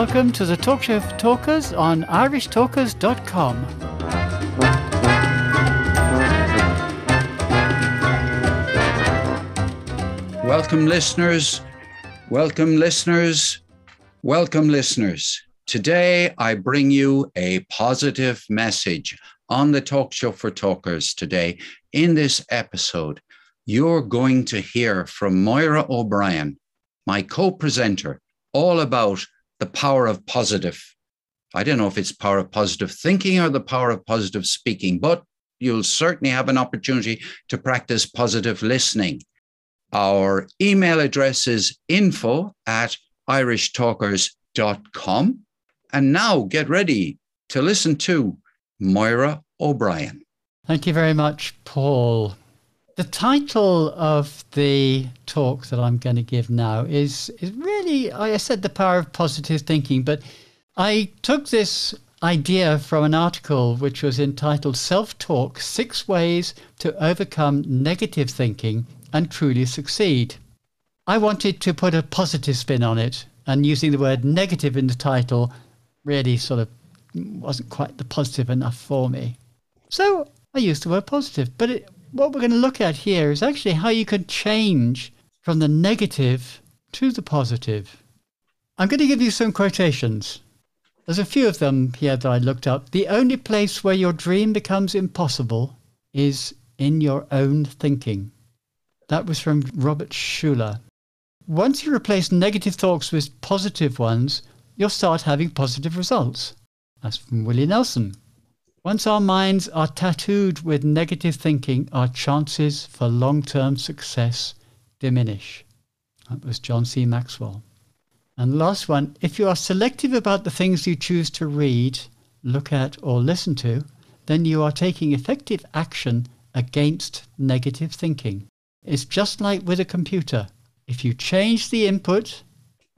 Welcome to the Talk Show for Talkers on irishtalkers.com. Welcome, listeners. Welcome, listeners. Welcome, listeners. Today, I bring you a positive message on the Talk Show for Talkers today. In this episode, you're going to hear from Moira O'Brien, my co presenter, all about the power of positive. I don't know if it's power of positive thinking or the power of positive speaking, but you'll certainly have an opportunity to practice positive listening. Our email address is info at irishtalkers.com. And now get ready to listen to Moira O'Brien. Thank you very much, Paul. The title of the talk that I'm going to give now is, is really, I said, the power of positive thinking, but I took this idea from an article which was entitled Self Talk Six Ways to Overcome Negative Thinking and Truly Succeed. I wanted to put a positive spin on it, and using the word negative in the title really sort of wasn't quite the positive enough for me. So I used the word positive, but it what we're going to look at here is actually how you can change from the negative to the positive. I'm going to give you some quotations. There's a few of them here that I looked up. The only place where your dream becomes impossible is in your own thinking. That was from Robert Schuller. Once you replace negative thoughts with positive ones, you'll start having positive results. That's from Willie Nelson. Once our minds are tattooed with negative thinking, our chances for long term success diminish. That was John C. Maxwell. And last one if you are selective about the things you choose to read, look at, or listen to, then you are taking effective action against negative thinking. It's just like with a computer. If you change the input,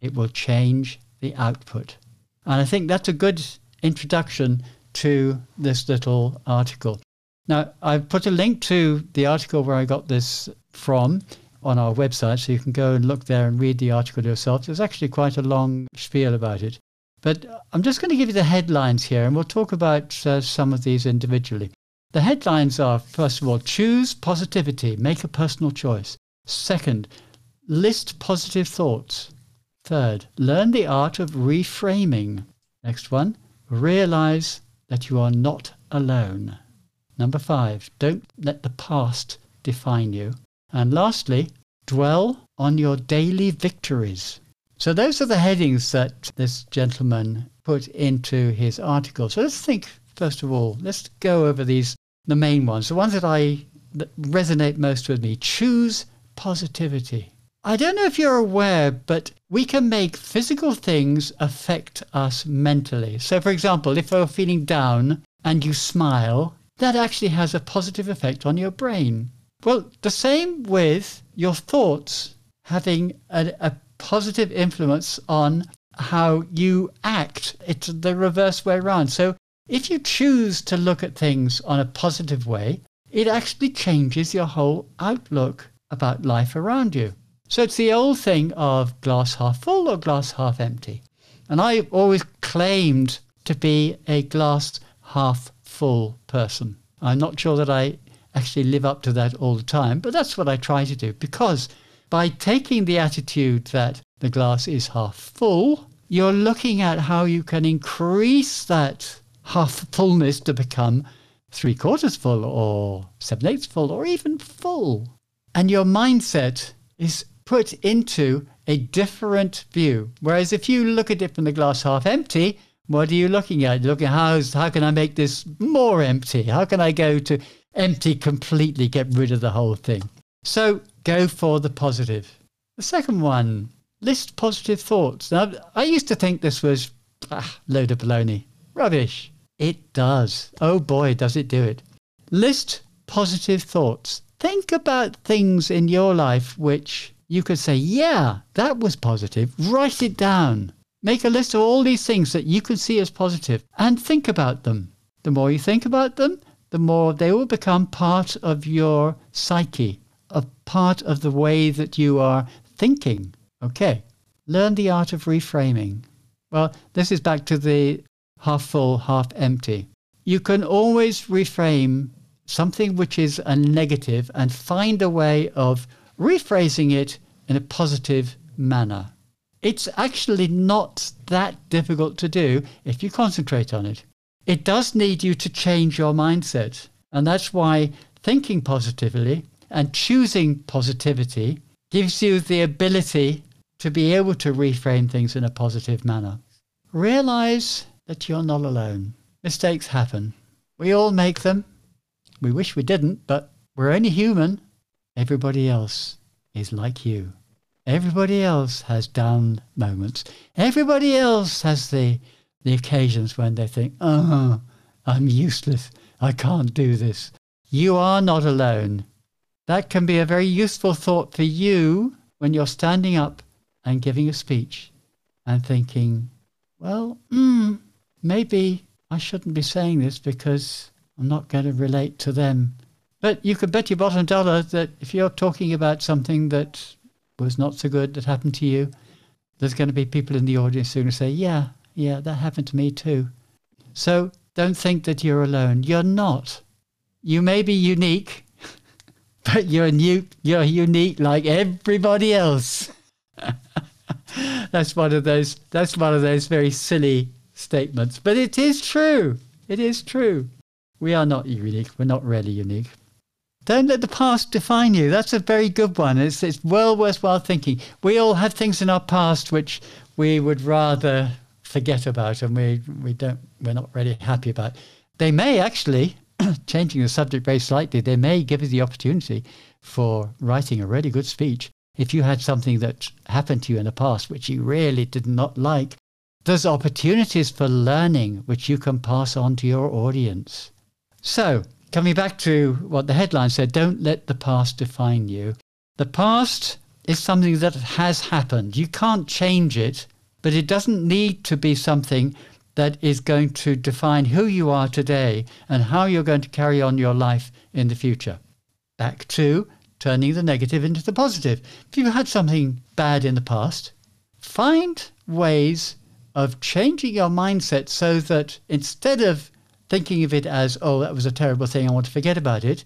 it will change the output. And I think that's a good introduction to this little article. Now, I've put a link to the article where I got this from on our website, so you can go and look there and read the article yourself. There's actually quite a long spiel about it. But I'm just going to give you the headlines here, and we'll talk about uh, some of these individually. The headlines are first of all, choose positivity, make a personal choice. Second, list positive thoughts. Third, learn the art of reframing. Next one, realize that you are not alone. Number five, don't let the past define you. And lastly, dwell on your daily victories. So those are the headings that this gentleman put into his article. So let's think first of all, let's go over these the main ones, the ones that I that resonate most with me. Choose positivity. I don't know if you're aware, but we can make physical things affect us mentally. So, for example, if you're feeling down and you smile, that actually has a positive effect on your brain. Well, the same with your thoughts having a, a positive influence on how you act. It's the reverse way around. So, if you choose to look at things on a positive way, it actually changes your whole outlook about life around you. So it's the old thing of glass half full or glass half empty. And I always claimed to be a glass half full person. I'm not sure that I actually live up to that all the time, but that's what I try to do because by taking the attitude that the glass is half full, you're looking at how you can increase that half fullness to become three quarters full or seven eighths full or even full. And your mindset is put into a different view. Whereas if you look at it from the glass half empty, what are you looking at? Looking how, how can I make this more empty? How can I go to empty completely, get rid of the whole thing? So go for the positive. The second one, list positive thoughts. Now, I used to think this was ah, load of baloney. Rubbish. It does. Oh boy, does it do it. List positive thoughts. Think about things in your life which you could say, yeah, that was positive. Write it down. Make a list of all these things that you can see as positive and think about them. The more you think about them, the more they will become part of your psyche, a part of the way that you are thinking. Okay. Learn the art of reframing. Well, this is back to the half full, half empty. You can always reframe something which is a negative and find a way of rephrasing it in a positive manner. It's actually not that difficult to do if you concentrate on it. It does need you to change your mindset. And that's why thinking positively and choosing positivity gives you the ability to be able to reframe things in a positive manner. Realize that you're not alone. Mistakes happen. We all make them. We wish we didn't, but we're only human. Everybody else is like you. Everybody else has down moments. Everybody else has the the occasions when they think, "Oh, I'm useless. I can't do this." You are not alone. That can be a very useful thought for you when you're standing up and giving a speech and thinking, "Well, mm, maybe I shouldn't be saying this because I'm not going to relate to them." But you could bet your bottom dollar that if you're talking about something that was not so good that happened to you, there's going to be people in the audience who are going to say, Yeah, yeah, that happened to me too. So don't think that you're alone. You're not. You may be unique, but you're new, you're unique like everybody else. that's one of those that's one of those very silly statements. But it is true. It is true. We are not unique. We're not really unique. Don't let the past define you. That's a very good one. It's, it's well worthwhile thinking. We all have things in our past which we would rather forget about and we, we don't, we're not really happy about. They may actually, changing the subject very slightly, they may give you the opportunity for writing a really good speech. If you had something that happened to you in the past which you really did not like, there's opportunities for learning which you can pass on to your audience. So, coming back to what the headline said, don't let the past define you. The past is something that has happened. You can't change it, but it doesn't need to be something that is going to define who you are today and how you're going to carry on your life in the future. Back to turning the negative into the positive. If you've had something bad in the past, find ways of changing your mindset so that instead of thinking of it as, oh, that was a terrible thing, I want to forget about it,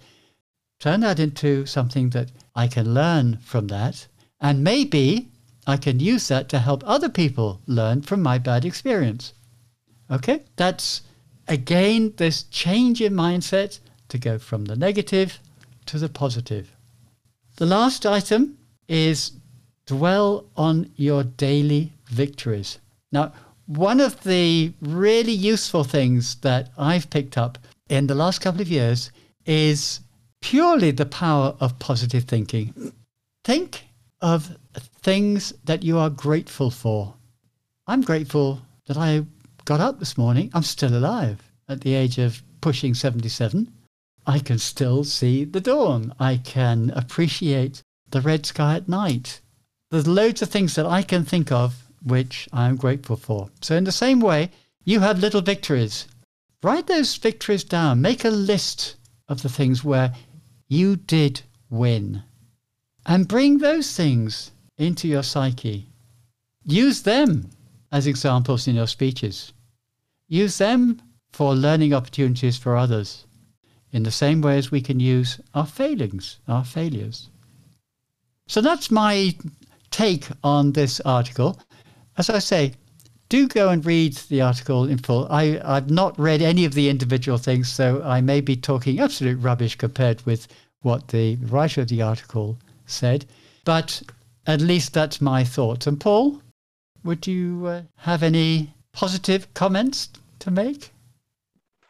turn that into something that I can learn from that. And maybe I can use that to help other people learn from my bad experience. Okay? That's again this change in mindset to go from the negative to the positive. The last item is dwell on your daily victories. Now, one of the really useful things that I've picked up in the last couple of years is purely the power of positive thinking. Think of things that you are grateful for. I'm grateful that I got up this morning. I'm still alive at the age of pushing 77. I can still see the dawn. I can appreciate the red sky at night. There's loads of things that I can think of which I am grateful for. So, in the same way, you have little victories. Write those victories down. Make a list of the things where you did win. And bring those things into your psyche. Use them as examples in your speeches. Use them for learning opportunities for others, in the same way as we can use our failings, our failures. So that's my take on this article as I say, do go and read the article in full. I, I've not read any of the individual things, so I may be talking absolute rubbish compared with what the writer of the article said. But at least that's my thoughts. And Paul, would you uh, have any positive comments to make?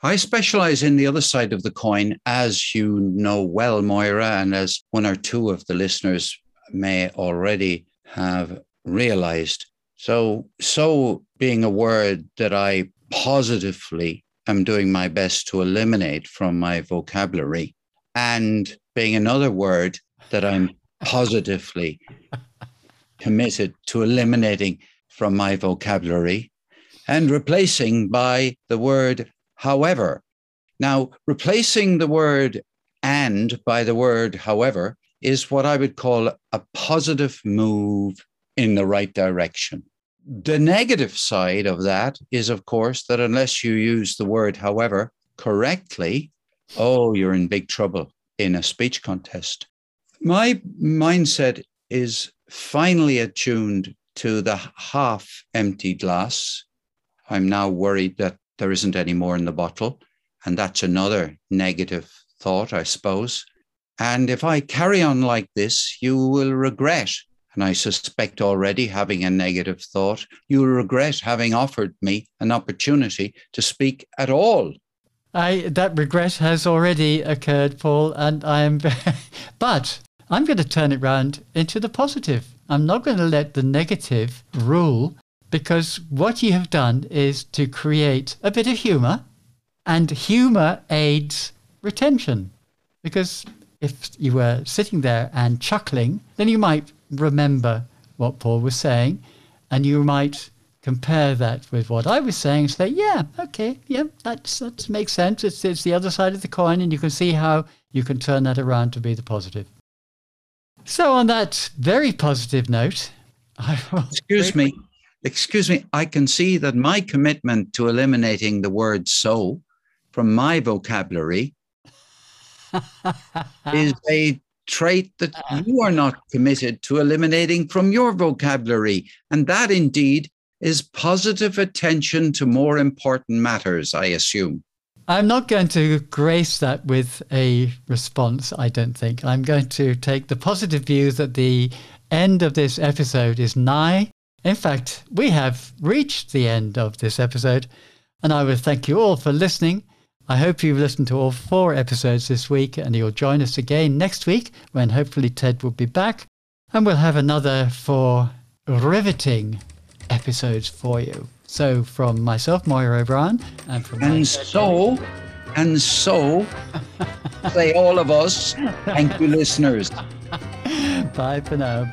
I specialize in the other side of the coin, as you know well, Moira, and as one or two of the listeners may already have realized. So, so being a word that I positively am doing my best to eliminate from my vocabulary, and being another word that I'm positively committed to eliminating from my vocabulary and replacing by the word however. Now, replacing the word and by the word however is what I would call a positive move in the right direction. The negative side of that is, of course, that unless you use the word however correctly, oh, you're in big trouble in a speech contest. My mindset is finally attuned to the half empty glass. I'm now worried that there isn't any more in the bottle. And that's another negative thought, I suppose. And if I carry on like this, you will regret. And I suspect already having a negative thought, you regret having offered me an opportunity to speak at all. I that regret has already occurred, Paul, and I am. but I'm going to turn it round into the positive. I'm not going to let the negative rule because what you have done is to create a bit of humor, and humor aids retention. Because if you were sitting there and chuckling, then you might remember what Paul was saying, and you might compare that with what I was saying and say, yeah, okay, yeah, that's, that makes sense. It's, it's the other side of the coin, and you can see how you can turn that around to be the positive. So, on that very positive note, excuse me, excuse me, I can see that my commitment to eliminating the word so from my vocabulary is a trait that uh. you are not committed to eliminating from your vocabulary. And that indeed is positive attention to more important matters, I assume. I'm not going to grace that with a response, I don't think. I'm going to take the positive view that the end of this episode is nigh. In fact, we have reached the end of this episode, and I would thank you all for listening. I hope you've listened to all four episodes this week, and you'll join us again next week when hopefully Ted will be back, and we'll have another four riveting episodes for you. So from myself, Moira O'Brien, and from and so, and so, say all of us, thank you, listeners. Bye for now.